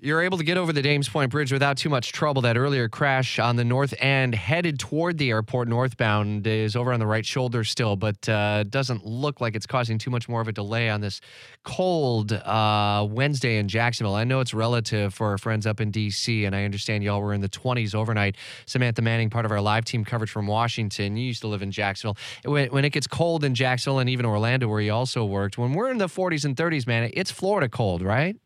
You're able to get over the Dames Point Bridge without too much trouble. That earlier crash on the north end, headed toward the airport northbound, is over on the right shoulder still, but uh, doesn't look like it's causing too much more of a delay on this cold uh, Wednesday in Jacksonville. I know it's relative for our friends up in D.C., and I understand y'all were in the 20s overnight. Samantha Manning, part of our live team coverage from Washington, you used to live in Jacksonville. When, when it gets cold in Jacksonville and even Orlando, where you also worked, when we're in the 40s and 30s, man, it's Florida cold, right?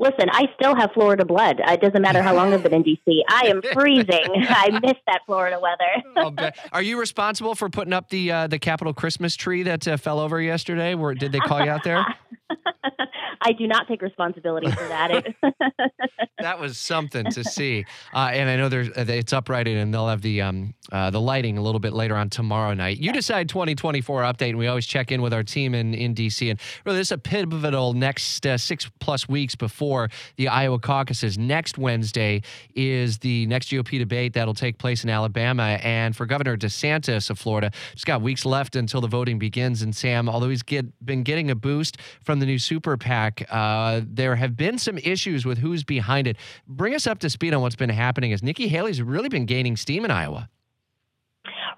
Listen, I still have Florida blood. It doesn't matter how long I've been in DC. I am freezing. I miss that Florida weather. Are you responsible for putting up the uh, the Capitol Christmas tree that uh, fell over yesterday? Where did they call you out there? I do not take responsibility for that. that was something to see, uh, and I know there's uh, it's uprighted, and they'll have the um, uh, the lighting a little bit later on tomorrow night. You decide 2024 update, and we always check in with our team in in DC, and really this is a pivotal next uh, six plus weeks before the Iowa caucuses. Next Wednesday is the next GOP debate that'll take place in Alabama, and for Governor DeSantis of Florida, just got weeks left until the voting begins. And Sam, although he's get, been getting a boost from the new super PAC uh, there have been some issues with who's behind it. Bring us up to speed on what's been happening as Nikki Haley's really been gaining steam in Iowa.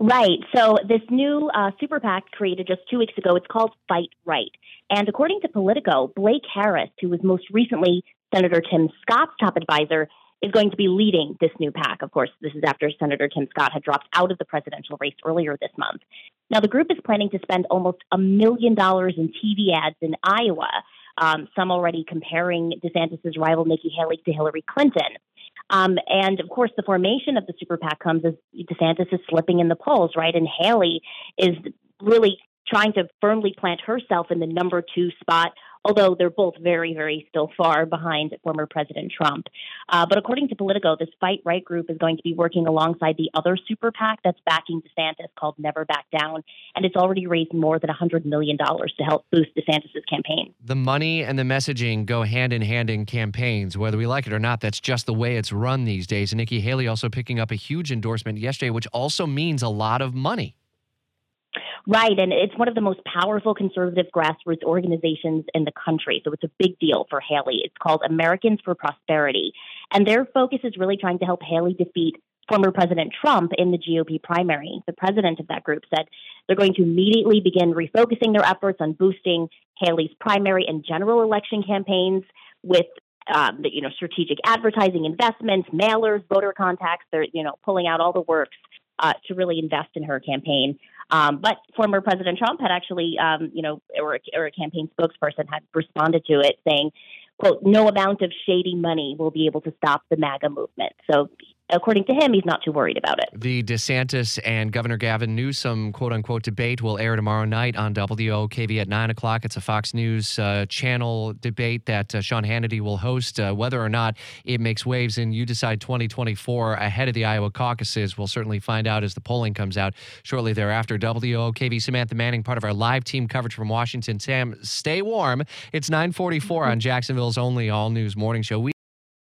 Right. So this new uh, super PAC created just two weeks ago. It's called Fight Right. And according to Politico, Blake Harris, who was most recently Senator Tim Scott's top advisor, is going to be leading this new PAC. Of course, this is after Senator Tim Scott had dropped out of the presidential race earlier this month. Now, the group is planning to spend almost a million dollars in TV ads in Iowa um, some already comparing DeSantis' rival Nikki Haley to Hillary Clinton. Um, and of course, the formation of the super PAC comes as DeSantis is slipping in the polls, right? And Haley is really trying to firmly plant herself in the number two spot although they're both very, very still far behind former President Trump. Uh, but according to Politico, this Fight Right group is going to be working alongside the other super PAC that's backing DeSantis called Never Back Down, and it's already raised more than $100 million to help boost DeSantis' campaign. The money and the messaging go hand in hand in campaigns, whether we like it or not. That's just the way it's run these days. And Nikki Haley also picking up a huge endorsement yesterday, which also means a lot of money. Right, and it's one of the most powerful conservative grassroots organizations in the country. So it's a big deal for Haley. It's called Americans for Prosperity. And their focus is really trying to help Haley defeat former President Trump in the GOP primary. The president of that group said they're going to immediately begin refocusing their efforts on boosting Haley's primary and general election campaigns with um, you know strategic advertising investments, mailers, voter contacts. They're you know pulling out all the works uh, to really invest in her campaign. Um, but former President Trump had actually, um, you know, or, or a campaign spokesperson had responded to it saying, quote, no amount of shady money will be able to stop the MAGA movement. So according to him, he's not too worried about it. The DeSantis and Governor Gavin Newsom quote unquote debate will air tomorrow night on WOKV at 9 o'clock. It's a Fox News uh, channel debate that uh, Sean Hannity will host. Uh, whether or not it makes waves in you decide 2024 ahead of the Iowa caucuses, we'll certainly find out as the polling comes out shortly thereafter. WOKV Samantha Manning, part of our live team coverage from Washington. Sam, stay warm. It's 944 on Jacksonville's only all news morning show. We